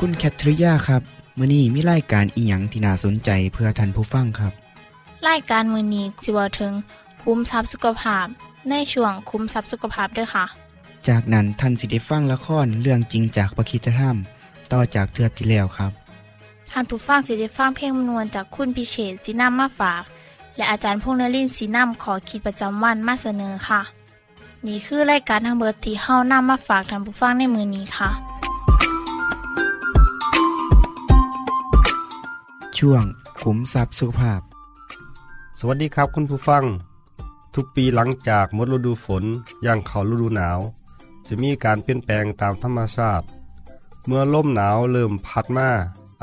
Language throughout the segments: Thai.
คุณแคทริยาครับมื้อนี้มีรายการอีหยังที่น่าสนใจเพื่อท่านผู้ฟังครับรายการมือนี้สิเวาถึง คุ้มทรัพย์สุขภาพ ในช่วงคุ้มทรัพย์สุขภาพด้วยค่ะ จากนั้นท่านสิได้ฟังละครเรื่องจริงจากประคีตธรรม ต่อจากเทือกที่แล้วครับท่านผู้ฟังสิได้ฟังเพลงมนวนจากคุณพิเชษจีนัมมาฝาก และอาจารย์พงษ์นรินทร์สีนัมขอขีดประจำวันมาเสนอค่ะ นี่คือรายการทางเบอร์ที่เฮ้านํมาฝากท่านผู้ฟังในมือนี้ค่ะ ช่วงขุมทรัพย์สุขภาพ สวัสดีครับคุณผู้ฟัง ทุกปีหลังจากหมดฤดูฝนย่างเขาฤดูหนาว จะมีการเปลี่ยนแปลงตามธรรมชาติ เมื่อลมหนาวเริ่มพัดมา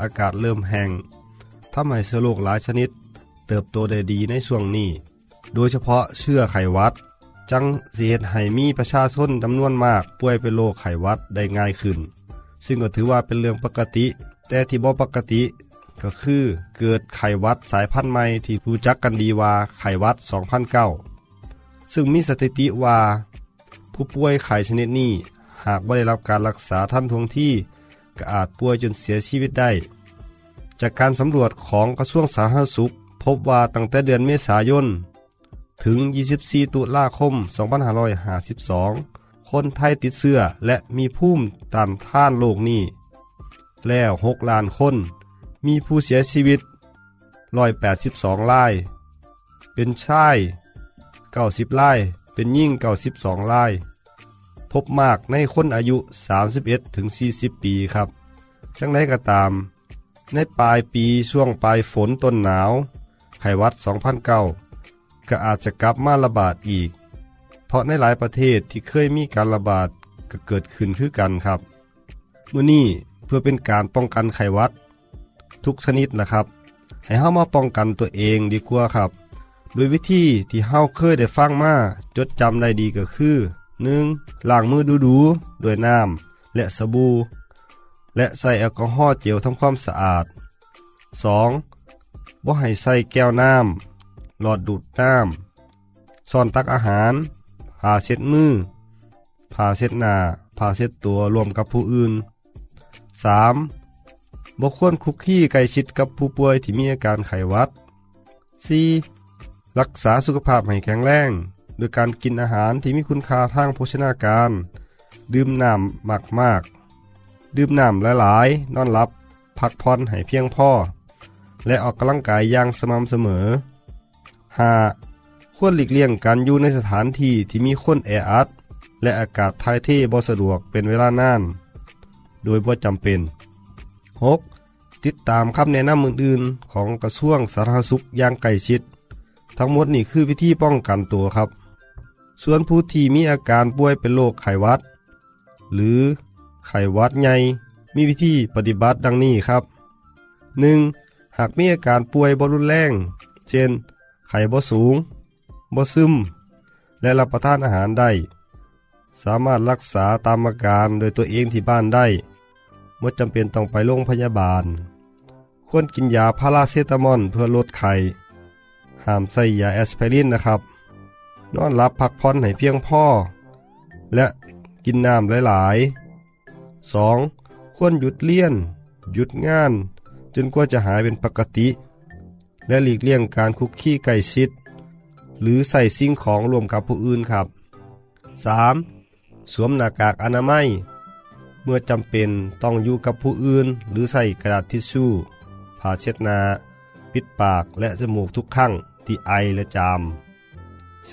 อากาศเริ่มแห้งทำให้เชื้อโรคหลายชนิด เติบโตได้ดีในช่วงนี้ โดยเฉพาะเชื้อไขหวัด จังสิเหตุให้มีประชาชนจำนวนมากป่วยเป็นโรคไขหวัดได้ง่ายขึ้น ซึ่งก็ถือว่าเป็นเรื่องปกติ แต่ที่บ่ปกติ ก็คือเกิดไขวัดสายพันธุ์ใหม่ที่รู้จักกันดีว่าไขวัด 2009 ซึ่งมีสถิติว่า ผู้ป่วยไข้ชนิดนี้หากไม่ได้รับการรักษาทันท่วงที่ก็อาจป่วยจนเสียชีวิตได้ จากการสำรวจของกระทรวงสาธารณสุข พบว่าตั้งแต่เดือนเมษายนถึง 24 ตุลาคม 2552 คนไทยติดเชื้อและมีภูมิตานทานโรคนี้ แล้ว 6 ล้านคน มีผู้เสียชีวิต182รายเป็นชาย90รายเป็นยิ่ง92รายพบมากในคนอายุ 31ถึง40 ปีครับจังไดก็ตาม ในปลายปีช่วงปลายฝนต้นหนาว ไข้หวัด 2009 ก็อาจจะกลับมาระบาดอีก เพราะในหลายประเทศที่เคยมีการระบาดก็เกิดขึ้นคือกันครับมื้อนี้เพื่อเป็นการป้องกันไข้หวัด ทุกชนิดนะครับ ให้เฮามาป้องกันตัวเองดีกว่าครับ โดยวิธีที่เฮาเคยได้ฟังมาจดจำได้ดีก็คือ 1. ล้างมือดูๆด้วยน้ำและสบู่และใส่แอลกอฮอล์เจลทำความสะอาด 2. บ่ให้ใส่แก้วน้ำหลอดดูดน้ำซ่อนตักอาหารผ้าเช็ดมือผ้าเช็ดหน้าผ้าเช็ดตัวรวมกับผู้อื่น 3. บ่ควรคุกคลีใกล้ชิดกับผู้ป่วยที่มีอาการไข้หวัด 4. รักษาสุขภาพให้แข็งแรง โดยการกินอาหารที่มีคุณค่าทางโภชนาการ ดื่มน้ำมากมากๆดื่มน้ำหลายๆ นอนหลับ พักผ่อนให้เพียงพอ และออกกำลังกายอย่างสม่ำเสมอ 5. ควรหลีกเลี่ยงการอยู่ในสถานที่ที่มีคนแออัดและอากาศถ่ายเทบ่สะดวกเป็นเวลานาน โดยบ่จำเป็น 6. ติดตามคำแนะนำอื่นๆ ของกระทรวงสาธารณสุขอย่างใกล้ชิด ทั้งหมดนี่คือวิธีป้องกันตัวครับ ส่วนผู้ที่มีอาการป่วยเป็นโรคไขวัด หรือไขวัดใหญ่มีวิธีปฏิบัติดังนี้ครับ 1. หากมีอาการป่วยบรุนแรง เช่น ไข้บ่สูงบ่ซึม และรับประทานอาหารได้ สามารถรักษาตามอาการโดยตัวเองที่บ้านได้ ไม่จำเป็นต้องไปโรงพยาบาล ควรกินยาพาราเซตามอลเพื่อลดไข้ห้ามใส่ยาแอสไพรินนะครับ นอนหลับพักผ่อนให้เพียงพอและกินน้ำหลายๆ 2. ควรหยุดเลี่ยน หยุดงาน จนกว่าจะหายเป็นปกติ และหลีกเลี่ยงการคุกคีไก่ชิด หรือใส่สิ่งของรวมกับผู้อื่นครับ 3. สวมหน้ากากอนามัย เมื่อจำเป็นต้องอยู่กับผู้อื่น หรือใส่กระดาษทิชชู่ผ้าเช็ดหน้าปิดปากและจมูกทุกครั้งที่ไอและจาม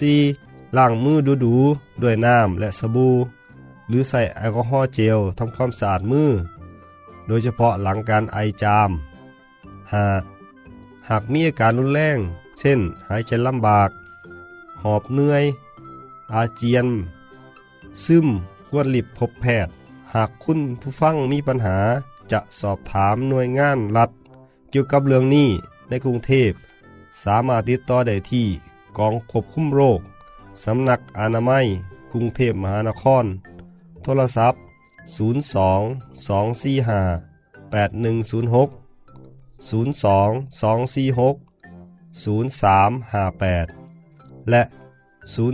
4. ล้างมือดูๆด้วยน้ำและสบู่หรือใส่แอลกอฮอล์เจลทำความสะอาดมือ โดยเฉพาะหลังการไอจาม 5. หากมีอาการรุนแรง เช่น หายใจลำบาก หอบเหนื่อย อาเจียน ซึมควรรีบพบแพทย์ หากคุณผู้ฟังมีปัญหาจะสอบถามหน่วยงานรัฐเกี่ยวกับเรื่องนี้ในกรุงเทพ สามารถติดต่อได้ที่กองควบคุมโรค สำนักอนามัย กรุงเทพมหานคร โทรศัพท์ 02 245 8106 02 246 0358 และ 02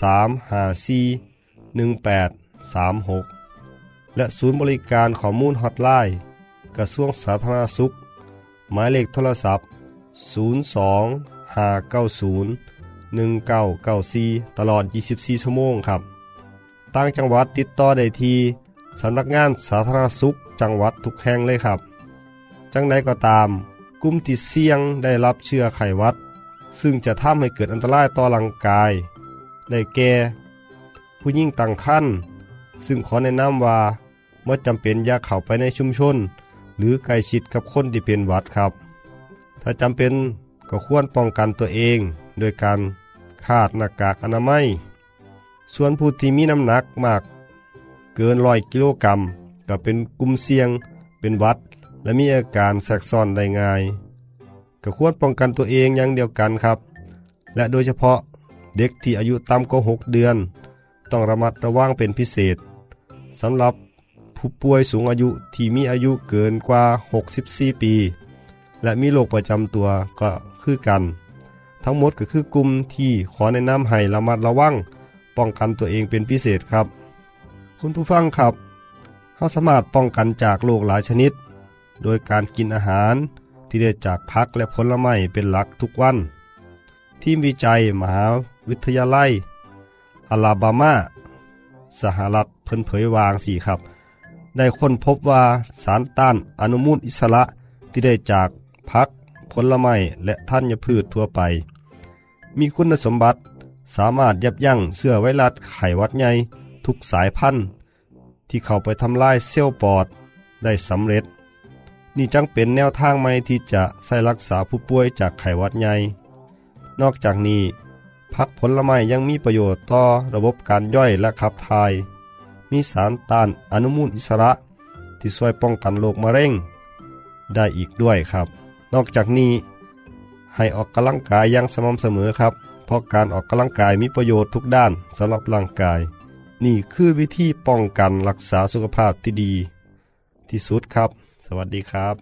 354 36 และศูนย์บริการข้อมูลฮอตไลน์กระทรวงสาธารณสุข หมายเลขโทรศัพท์ 02 590 1994 ตลอด 24 ชั่วโมงครับ ต่างจังหวัดติดต่อได้ที่สำนักงานสาธารณสุขจังหวัดทุกแห่งเลยครับ จังใดก็ตาม กลุ่มที่เสี่ยงได้รับเชื้อไขวัด ซึ่งจะทำให้เกิดอันตรายต่อร่างกาย ได้แก่ ผู้ยิ่งตั้งครรภ์ ซึ่งขอแนะนำว่าเมื่อจำเป็นอย่าเข้าไปในชุมชน หรือใกล้ชิดกับคนที่เป็นหวัดครับ ถ้าจำเป็นก็ควรป้องกันตัวเอง โดยการคาดหน้ากากอนามัย ส่วนผู้ที่มีน้ำหนักมาก เกินร้อยกิโลกรัมก็เป็นกลุ่มเสี่ยง เป็นวัด และมีอาการแทรกซ้อนได้ง่าย ก็ควรป้องกันตัวเองอย่างเดียวกันครับ และโดยเฉพาะเด็กที่อายุต่ำกว่า6เดือน ต้องระมัดระวังเป็นพิเศษสำหรับผู้ป่วยสูงอายุที่มีอายุเกินกว่า 64 ปี และมีโรคประจำตัวก็คือกัน ทั้งหมดก็คือกลุ่มที่ขอแนะนำให้ระมัดระวังป้องกันตัวเองเป็นพิเศษครับ คุณผู้ฟังครับเราสามารถป้องกันจากโรคหลายชนิด โดยการกินอาหารที่ได้จากผักและผลไม้เป็นหลักทุกวัน ทีมวิจัยมหาวิทยาลัย อลาบามาสหรัฐเพิ่นเผยวางสี่ครับ ได้ค้นพบว่าสารต้านอนุมูลอิสระที่ได้จากผักผลไม้และธัญพืชทั่วไป มีคุณสมบัติสามารถยับยั้งเสื้อไวรัสไขวัดใหญ่ทุกสายพันธุ์ ที่เข้าไปทำลายเซลล์ปอดได้สำเร็จ นี่จังเป็นแนวทางใหม่ที่จะใส่รักษาผู้ป่วยจากไขวัดใหญ่นอกจากนี้ ผักผลไม้ยังมีประโยชน์ต่อระบบการย่อยและขับถ่าย มีสารต้านอนุมูลอิสระที่ช่วยป้องกันโรคมะเร็ง ได้อีกด้วยครับ นอกจากนี้ ให้ออกกำลังกายอย่างสม่ำเสมอครับ เพราะการออกกำลังกายมีประโยชน์ทุกด้านสำหรับร่างกาย นี่คือวิธีป้องกันรักษาสุขภาพที่ดี ที่สุดครับ สวัสดีครับ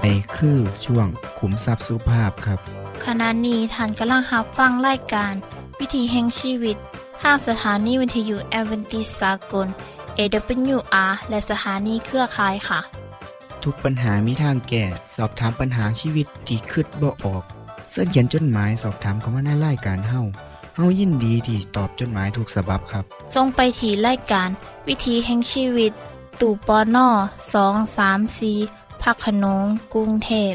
ในคือช่วงขุมทรัพย์สุภาพครับ ขณะนี้ท่านกำลังรับฟังรายการ วิถีแห่งชีวิตทางสถานีวิทยุแอเวนติสากล AWR และสถานีเครือข่ายค่ะ ทุกปัญหามีทางแก้สอบถามปัญหาชีวิตที่คืดบ่ออก เสื้อเขียนจดหมายสอบถามเขามาในรายการเฮาเฮายินดีที่ตอบจดหมายถูกสาบบครับทรงไปถีรายการ วิถีแห่งชีวิต ตู่ปอน่อสองสามสีพักขนงกรุงเทพ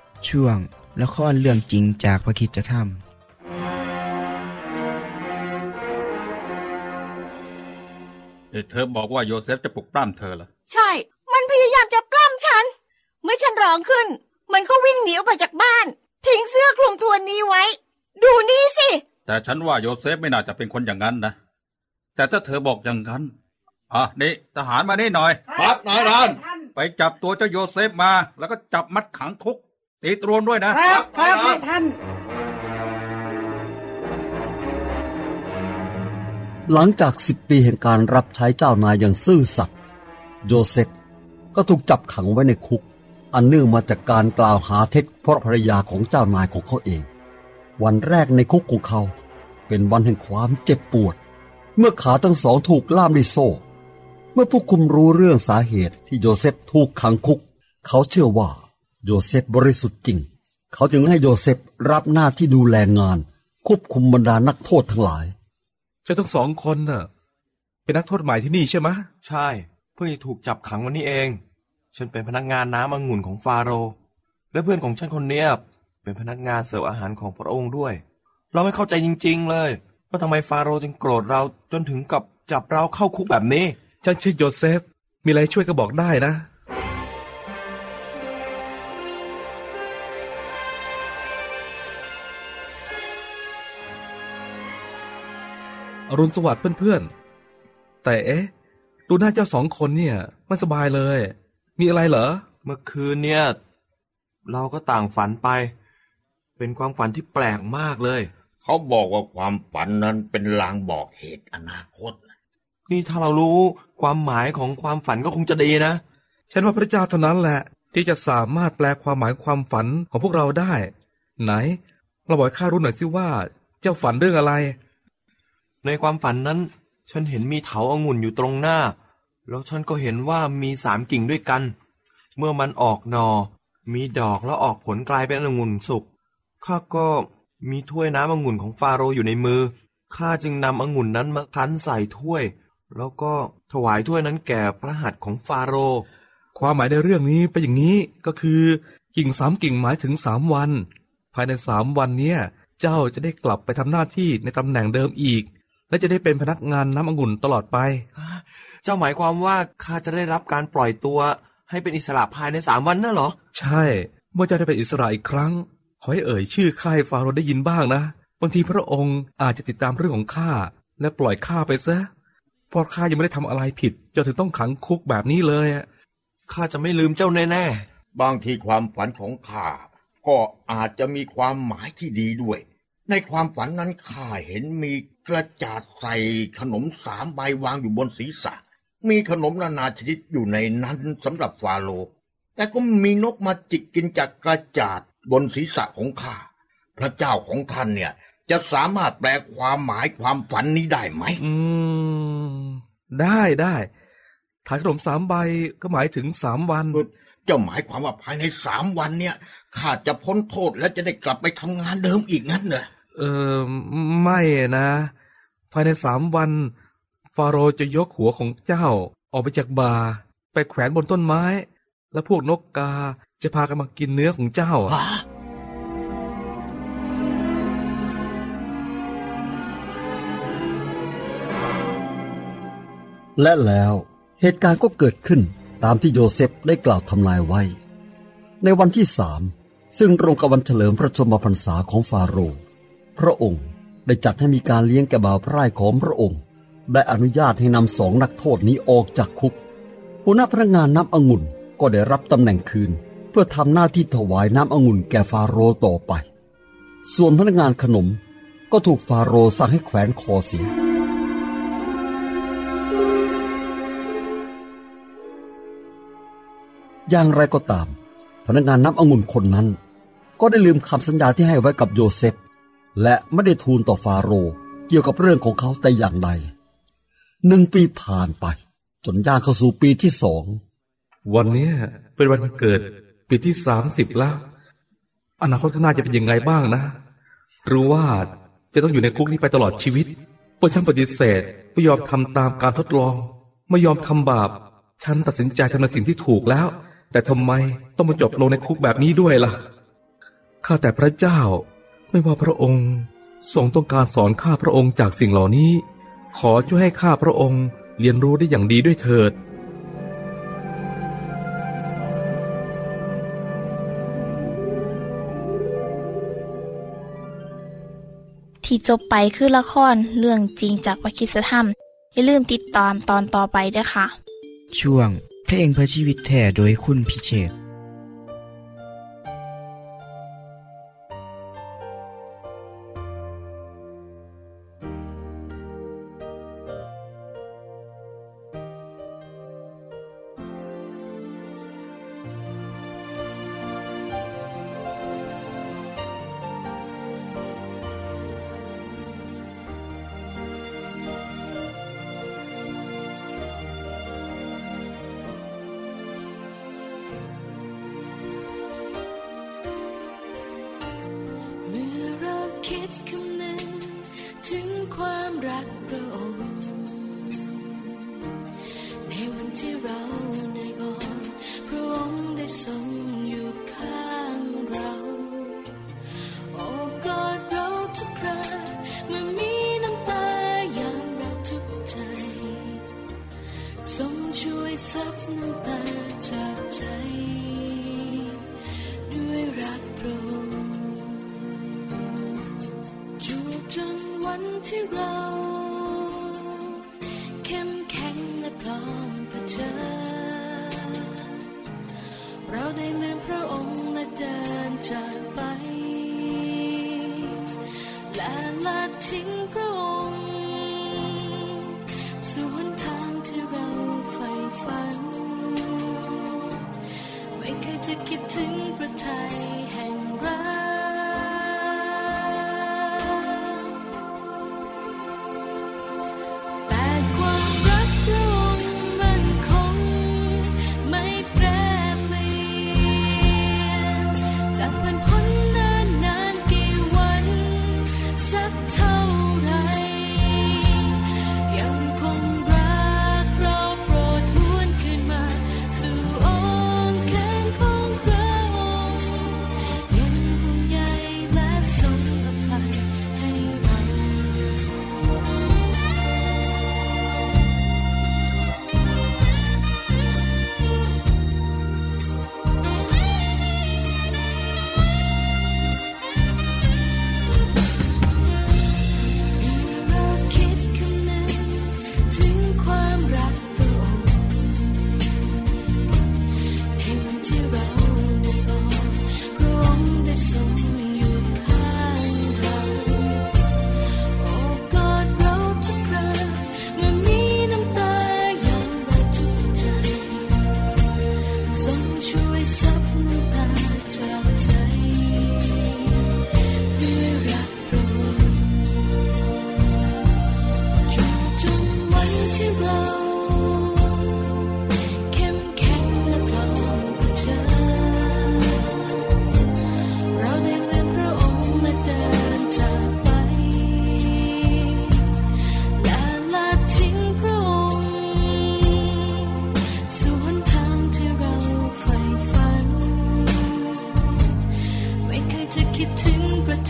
ช่วงละครเรื่องจริงจากพระคิดจะทเอ้เธอบอกว่าโยเซฟจะปลุกปล้ำเธอเหรอ ใช่ มันพยายามจะปล้ำฉัน เมื่อฉันร้องขึ้น มันก็วิ่งหนีออกไปจากบ้าน ทิ้งเสื้อคลุมตัวนี้ไว้ ดูนี่สิ แต่ฉันว่าโยเซฟไม่น่าจะเป็นคนอย่างนั้นนะ แต่ถ้าเธอบอกอย่างนั้น อะนี่ทหารมานี่หน่อย ครับนายท่านไปจับตัวเจ้าโยเซฟมา แล้วก็จับมัดขังคุก ตีตรวนด้วยนะ ครับครับนายท่านหลังจากสิบปีแห่งการรับใช้เจ้านายอย่างซื่อสัตย์โยเซฟก็ถูกจับขังไว้ในคุก อันเนื่องมาจากการกล่าวหาเท็จเพราะภรรยาของเจ้านายของเขาเอง วันแรกในคุกของเขา เป็นวันแห่งความเจ็บปวด เมื่อขาทั้งสองถูกล่ามด้วยโซ่ เมื่อผู้คุมรู้เรื่องสาเหตุที่โยเซฟถูกขังคุก เขาเชื่อว่า โยเซฟบริสุทธิ์จริง เขาจึงให้โยเซฟรับหน้าที่ดูแลงาน ควบคุมบรรดานักโทษทั้งหลายเจ้าทั้งสองคนน่ะ เป็นนักโทษใหม่ที่นี่ใช่ไหมะใช่ เพิ่งจะถูกจับขังวันนี้เอง ฉันเป็นพนักงานน้ำองุ่นของฟาโรห์และเพื่อนของฉันคนเนี้ยเป็นพนักงานเสิร์ฟอาหารของพระองค์ด้วย เราไม่เข้าใจจริง ๆ เลยว่าทำไมฟาโรห์จึงโกรธเราจนถึงกับจับเราเข้าคุกแบบนี้ ฉันชื่อโยเซฟ มีอะไรช่วยก็บอกได้นะ อรุณสวัสดิ์เพื่อนๆ แต่เอ๊ะ ดูหน้าเจ้าสองคนเนี่ยไม่สบายเลย มีอะไรเหรอ เมื่อคืนเนี่ย เราก็ต่างฝันไป เป็นความฝันที่แปลกมากเลย เขาบอกว่าความฝันนั้นเป็นลางบอกเหตุอนาคต นี่ถ้าเรารู้ความหมายของความฝันก็คงจะดีนะ ฉันว่าพระเจ้าเท่านั้นแหละ ที่จะสามารถแปลความหมายความฝันของพวกเราได้ ไหนเราบอกให้ข้ารู้หน่อยสิว่า เจ้าฝันเรื่องอะไร ในความฝันนั้น ฉันเห็นมีเถาองุ่นอยู่ตรงหน้า แล้วฉันก็เห็นว่ามีสามกิ่งด้วยกัน เมื่อมันออกหนอ มีดอกแล้วออกผลกลายเป็นองุ่นสุกข้าก็มีถ้วยน้ำองุ่นของฟาโรห์อยู่ในมือข้าจึงนำองุ่นนั้นมาคั้นใส่ถ้วย แล้วก็ถวายถ้วยนั้นแก่พระหัตถ์ของฟาโรห์ความหมายในเรื่องนี้เป็นอย่างนี้ก็คือกิ่งสามกิ่งหมายถึงสามวัน ภายในสามวันเนี้ยเจ้าจะได้กลับไปทำหน้าที่ในตำแหน่งเดิมอีก และจะได้เป็นพนักงานน้ำองุ่นตลอดไป เจ้าหมายความว่าข้าจะได้รับการปล่อยตัว ให้เป็นอิสระภายในสามวันน่ะเหรอ ใช่ เมื่อเจ้าได้เป็นอิสระอีกครั้ง ขอให้เอ่ยชื่อข้าให้ฟาโรห์ได้ยินบ้างนะ บางทีพระองค์อาจจะติดตามเรื่องของข้าและปล่อยข้าไปซะ เพราะข้ายังไม่ได้ทำอะไรผิดจนถึงต้องขังคุกแบบนี้เลยอะข้าจะไม่ลืมเจ้าแน่บางทีความฝันของข้าก็อาจจะมีความหมายที่ดีด้วย ในความฝันนั้นข้าเห็นมี กระจาดใส่ขนมสามใบวางอยู่บนศีรษะ มีขนมนานาชนิดอยู่ในนั้นสำหรับฟาโรห์แต่ก็มีนกมาจิกกินจากกระจาดบนศีรษะของข้า พระเจ้าของท่านเนี่ย จะสามารถแปลความหมายความฝันนี้ได้ไหม อืม ได้ได้ถายขนมสามใบก็หมายถึงสามวันเจ้าหมายความว่าภายในสามวันเนี่ยข้าจะพ้นโทษและจะได้กลับไปทำงานเดิมอีกงั้นเหรอ เออไม่นะ ภายในสามวัน ฟาโรห์จะยกหัวของเจ้าออกไปจากบาร์ไปแขวนบนต้นไม้ แล้วพวกนกกาจะพากันมากินเนื้อของเจ้าอะและแล้วเหตุการณ์ก็เกิดขึ้นตามที่โยเซฟได้กล่าวทำนายไว้ ในวันที่สามซึ่งตรงกับวันเฉลิมพระชนมพรรษาของฟาโรห์ พระองค์ ได้จัดให้มีการเลี้ยงแก่บ่าวไพร่ของพระองค์ ได้อนุญาตให้นำสองนักโทษนี้ออกจากคุกหัวหน้าพนักงานน้ำองุ่นก็ได้รับตำแหน่งคืน เพื่อทำหน้าที่ถวายน้ำองุ่นแก่ฟาโรห์ต่อไป ส่วนพนักงานขนมก็ถูกฟาโรห์สั่งให้แขวนคอเสีย อย่างไรก็ตาม พนักงานน้ำองุ่นคนนั้น ก็ได้ลืมคำสัญญาที่ให้ไว้กับโยเซฟ และไม่ได้ทูลต่อฟาโรห์เกี่ยวกับเรื่องของเขาแต่อย่างใดหนึ่งปีผ่านไป จนย่างเข้าสู่ปีที่สอง วันเนี้ยเป็นวันเกิดปีที่สามสิบแล้ว อนาคตข้างหน้าจะเป็นยังไงบ้างนะรือว่าจะต้องอยู่ในคุกนี้ไปตลอดชีวิตเพราะฉันปฏิเสธไม่ยอมทำตามการทดลอง ไม่ยอมทำบาป ฉันตัดสินใจทำในสิ่งที่ถูกแล้ว แต่ทำไมต้องมาจบลงในคุกแบบนี้ด้วยล่ะ ข้าแต่พระเจ้า ไม่ว่าพระองค์ทรงต้องการสอนข้าพระองค์จากสิ่งเหล่านี้ ขอช่วยให้ข้าพระองค์เรียนรู้ได้อย่างดีด้วยเถิด ที่จบไปคือละครเรื่องจริงจากวิคิสธรรม อย่าลืมติดตามตอนต่อไปด้วยค่ะ ช่วงเพลงเพื่อชีวิตแท่โดยคุณพิเชษ black road. จะคิดถึงพระทัย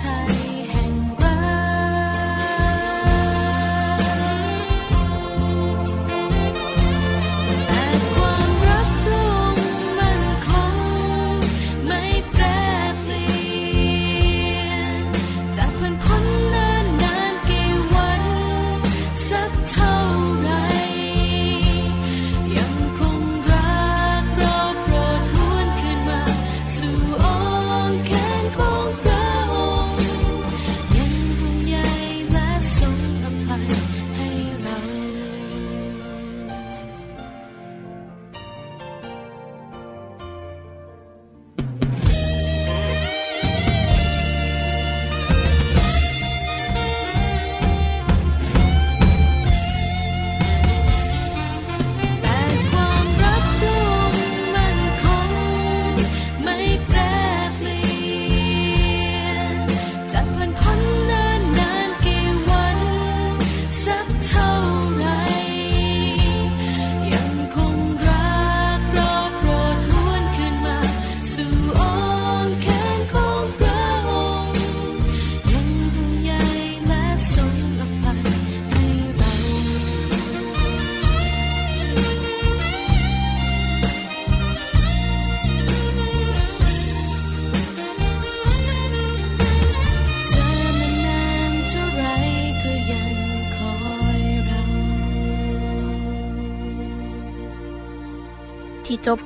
ถึง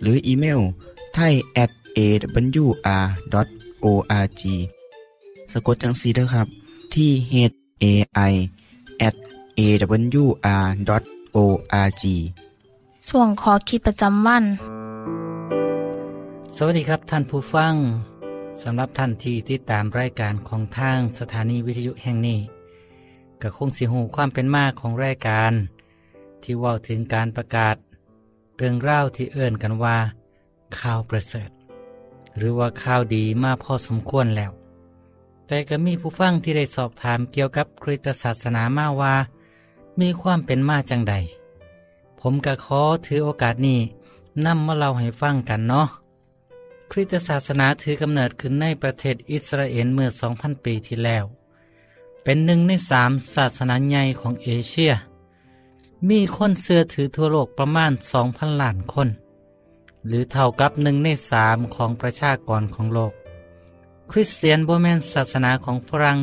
หรืออีเมลไทย at awr.org สะกดจังสีเด้อครับ ที่ h a i at awr.org ส่วนขอคิดประจำวัน สวัสดีครับท่านผู้ฟังสำหรับท่านที่ติดตามรายการของทางสถานีวิทยุแห่งนี้ก็คงสิหูความเป็นมากของรายการ ที่เว่าถึงการประกาศ เรื่องราที่เอิ่นกันว่าข่าวประเสริฐ หรือว่าข่าวดีมากพอสมควรแล้ว แต่ก็มีผู้ฟังที่ได้สอบถามเกี่ยวกับคริสตศาสนามาว่า มีความเป็นมาจังใด ผมก็ขอถือโอกาสนี้นำมาเล่าให้ฟังกันเนาะคริสตศาสนาถือกำเนิดขึ้นในประเทศอิสราเอลเมื่อ 2,000 ปีที่แล้ว เป็นหนึ่งในสามศาสนาใหญ่ของเอเชีย มีคนเชื่อถือทั่วโลกประมาณ 2,000 ล้านคน หรือเท่ากับหนึ่งในสามของประชากรของโลก คริสเตียนโบแมนศาสนาของฝรั่ง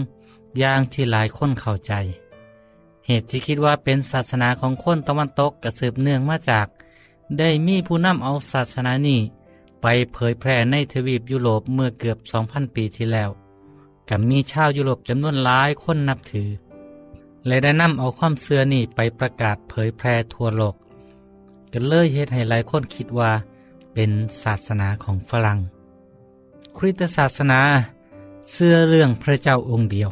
อย่างที่หลายคนเข้าใจ เหตุที่คิดว่าเป็นศาสนาของคนตะวันตกกระสืบเนื่องมาจาก ได้มีผู้นำเอาศาสนานี้ไปเผยแพร่ในทวีปยุโรปเมื่อเกือบ 2,000 ปีที่แล้วกับมีชาวยุโรปจำนวนหลายคนนับถือ และได้นำเอาความเสื่อนี้ไปประกาศเผยแพร่ทั่วโลกก็เลยเหตุให้หลายคนคิดว่า เป็นศาสนาของฝรั่ง คริสตศาสนาเชื่อเรื่องพระเจ้าองค์เดียว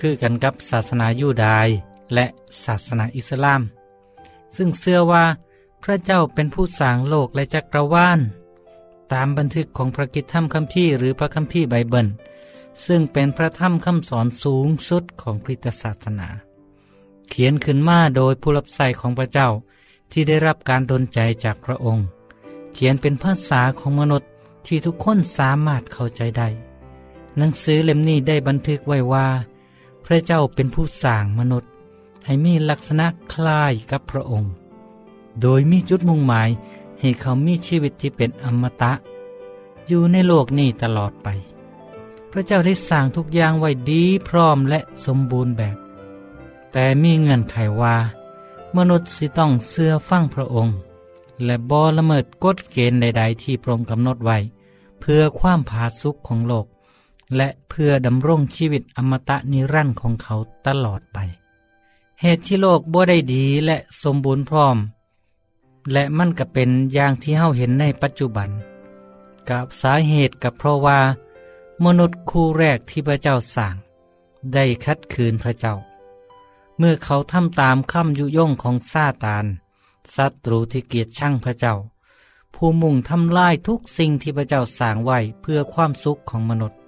คือกันกับศาสนายูดายและศาสนาอิสลาม ซึ่งเชื่อว่าพระเจ้าเป็นผู้สร้างโลกและจักรวาลตามบันทึกของพระกิตธรรมคัมภีร์หรือพระคัมภีร์ไบเบิล ซึ่งเป็นพระธรรมคำสอนสูงสุดของคริสตศาสนา เขียนขึ้นมาโดยผู้รับใช้ของพระเจ้าที่ได้รับการดลใจจากพระองค์ เขียนเป็นภาษาของมนุษย์ที่ทุกคนสามารถเข้าใจได้ หนังสือเล่มนี้ได้บันทึกไว้ว่า พระเจ้าเป็นผู้สร้างมนุษย์ ให้มีลักษณะคล้ายกับพระองค์ โดยมีจุดมุ่งหมายให้เขามีชีวิตที่เป็นอมตะ อยู่ในโลกนี้ตลอดไป พระเจ้าได้สร้างทุกอย่างไว้ดีพร้อมและสมบูรณ์แบบ แต่มีเงื่อนไขว่า มนุษย์สิต้องเสื่อฟังพระองค์ และบอละเมิดกฎเกณฑ์ใด ๆ ที่พระองค์กำหนดไว้ เพื่อความผาสุกของโลก และเพื่อดำรงชีวิตอมตะนิรันดร์ของเขาตลอดไป เหตุที่โลกบ่ได้ดีและสมบูรณ์พร้อม และมันก็เป็นอย่างที่เฮาเห็นในปัจจุบัน กับสาเหตุกับเพราะว่า มนุษย์คู่แรกที่พระเจ้าสร้างได้คัดคืนพระเจ้า เมื่อเขาทำตามคำยุยงของซาตานศัตรูที่เกียจช่างพระเจ้า ผู้มุ่งทำลายทุกสิ่งที่พระเจ้าสร้างไว้เพื่อความสุขของมนุษย์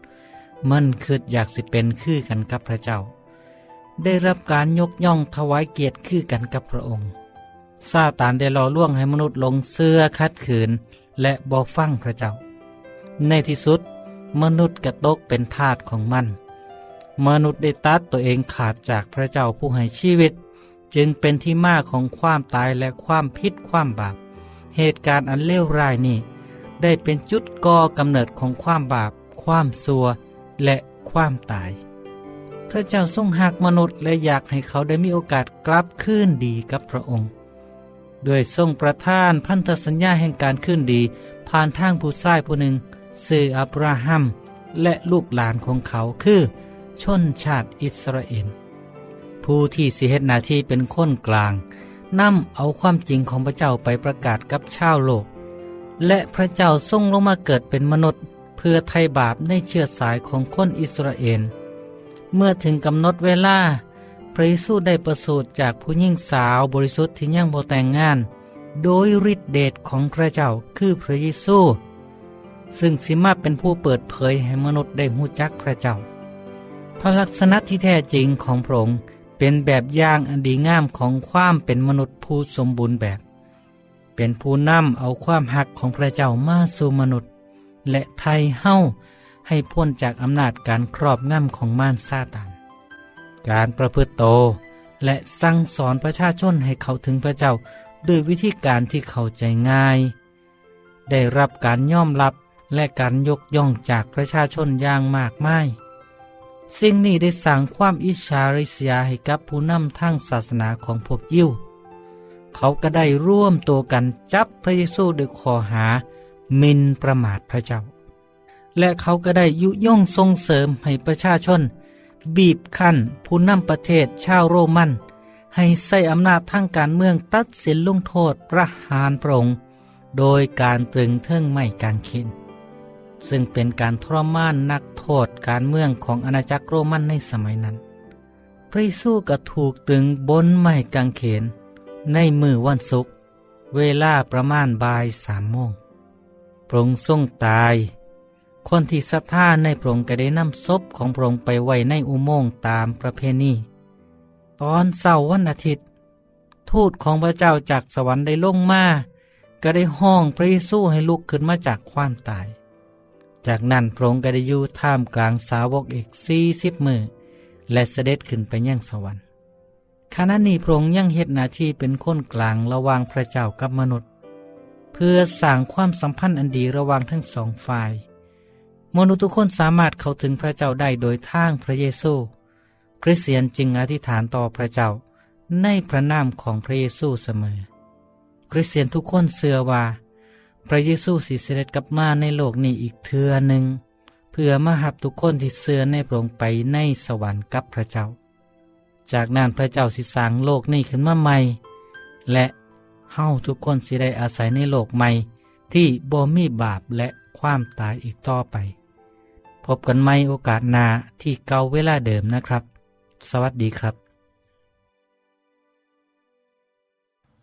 มันคืออยากสิเป็นคือกันกับพระเจ้า ได้รับการยกย่องถวายเกียรติคือกันกับพระองค์ซาตานได้ล่อล่วงให้มนุษย์ลงเสื้อคัดขืน และบอฟังพระเจ้า ในที่สุด มนุษย์กระตกเป็นทาสของมัน มนุษย์ได้ตัดตัวเองขาดจากพระเจ้าผู้ให้ชีวิต จึงเป็นที่มาของความตายและความพิษความบาป เหตุการณ์อันเลวร้ายนี้ได้เป็นจุดก่อกำเนิดของความบาป ความซัวและความตาย พระเจ้าทรงหักมนุษย์และอยากให้เขาได้มีโอกาสกลับคืนดีกับพระองค์ด้วยทรงประทานพันธสัญญาแห่งการขึ้นดีผ่านทางผู้ชายผู้หนึ่ง สื่ออับราฮัม และลูกหลานของเขาคือ ชนชาติอิสราเอลผู้ที่สิเหตุนาที่เป็นคนกลางนำเอาความจริงของพระเจ้าไปประกาศกับชาวโลก และพระเจ้าทรงลงมาเกิดเป็นมนุษย์ เพื่อไถ่บาปในเชื้อสายของคนอิสราเอลเมื่อถึงกำหนดเวลา พระเยซูได้ประสูติจากผู้หญิงสาวบริสุทธิ์ที่ยังบ่แต่งงาน โดยฤทธิเดชของพระเจ้าคือพระเยซู ซึ่งสิมาเป็นผู้เปิดเผยให้มนุษย์ได้หูจักพระเจ้า พระลักษณะที่แท้จริงของพระองค์เป็นแบบอย่างอันดีงามของความเป็นมนุษย์ผู้สมบูรณ์แบบ เป็นผู้นำเอาความหักของพระเจ้ามาสู่มนุษย์ และไทยเฮ้าให้พ้นจากอำนาจการครอบงำของม่ารซาตานการประพฤติโตและสั่งสอนประชาชนให้เขาถึงพระเจ้าด้วยวิธีการที่เข้าใจง่าย ได้รับการยอมรับ และการยกย่องจากประชาชนอย่างมากมาย สิ่งนี้ได้สร้างความอิจฉาริษยาให้กับผู้นำทางศาสนาของพวกยิว เขาก็ได้ร่วมตัวกันจับพระเยซูด้วยข้อหามินประมาทพระเจ้า และเขาก็ได้ยุย่งส่งเสริมให้ประชาชน บีบคั้นผู้นำประเทศชาวโรมันให้ใช้อำนาจทางการเมืองตัดสินลงโทษประหารพระองค์โดยการตรึงเทิงไม้กางเขน ซึ่งเป็นการทรมานนักโทษการเมืองของอาณาจักรโรมันในสมัยนั้น พระเยซูก็ถูกตึงบนไม้กางเขน ในมือวันศุกร์เวลาประมาณบ่ายสามโมงพระองค์ทรงตาย คนที่ศรัทธาในพระองค์ก็ได้นำศพของพระองค์ไปไว้ในอุโมงค์ตามประเพณี ตอนเสาร์วันอาทิตย์ ทูตของพระเจ้าจากสวรรค์ได้ลงมา ก็ได้ห้องพระเยซูให้ลุกขึ้นมาจากความตาย จากนั้นพระองค์ก็ได้อยู่ท่ามกลางสาวกอีกสี่สิบมือและเสด็จขึ้นไปยังสวรรค์ขณะนี้พระองค์ยังเฮ็ดหน้าที่เป็นคนกลางระหว่างพระเจ้ากับมนุษย์ เพื่อสร้างความสัมพันธ์อันดีระหว่างทั้งสองฝ่าย มนุษย์ทุกคนสามารถเข้าถึงพระเจ้าได้โดยทางพระเยซู คริสเตียนจึงอธิษฐานต่อพระเจ้าในพระนามของพระเยซูเสมอ คริสเตียนทุกคนเชื่อว่า พระเยซูสิเสด็จกลับมาในโลกนี้อีกเทือหนึ่งเพื่อมาหับทุกคนที่เชื่อในพระองไปในสวรรค์กับพระเจ้า จากนั้นพระเจ้าสิสร้างโลกนี้ขึ้นมาใหม่ และเฮาทุกคนสิได้อาศัยในโลกใหม่ ที่บ่มีบาปและความตายอีกต่อไป พบกันใหม่โอกาสหน้าที่เก่าเวลาเดิมนะครับ สวัสดีครับ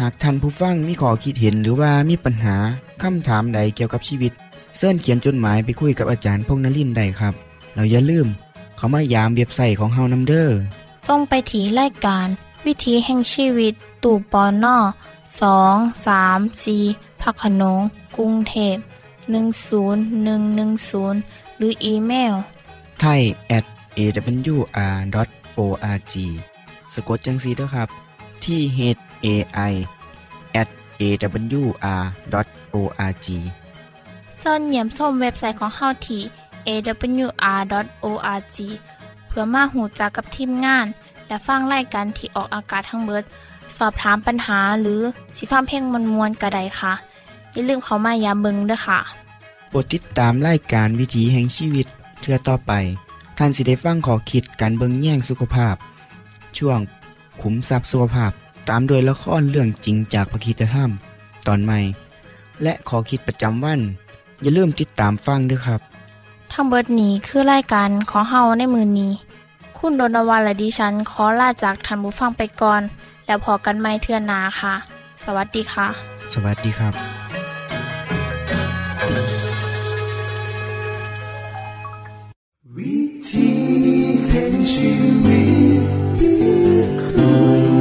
หากท่านผู้ฟังมีข้อคิดเห็นหรือว่ามีปัญหาคำถามใดเกี่ยวกับชีวิตเสินเขียนจดหมายไปคุยกับอาจารย์พงษ์นลินทร์ได้ครับ เราอย่าลืม เขามายามเว็บไซต์ของเฮานํเด้อส่งไปถีรายการ วิถีแห่งชีวิต ตู่ปอนนอสองสามสีพักขนงกรุงเทพ10110 หรืออีเมลไทย at awr.org สะกดจังสีด้วยครับ ที่ h a i at awr.org ส่วนเหยี่ยมส้มเว็บไซต์ของเฮาที่ awr.org เพื่อมาหูจักกับทีมงาน และฟังรายการที่ออกอากาศทั้งเบิด สอบถามปัญหาหรือสิฟ้าเพลงมวลมวลๆกระไดค่ะ อย่าลืมเขามายามเบิงด้วยค่ะโปรดติดตามรายการวิถีแห่งชีวิตเทือต่อไปท่านสิได้ฟังขอคิดการเบิงแย่งสุขภาพ ช่วง ขุมทรัพย์สุขภาพ ตามโดยละครเรื่องจริงจากพระคีตธรรม ตอนใหม่ และขอคิดประจำวัน อย่าลืมติดตามฟังด้วยครับ ทั้งเบิดนี้คือรายการขอเฮาในมือนนี้ คุณโดนวันและดิฉันขอลาจากทันบุฟังไปก่อน แล้วพอกันไม่เทื่อนาค่ะ สวัสดีค่ะ สวัสดีครับวิธีแห่งชีวิต Senhor.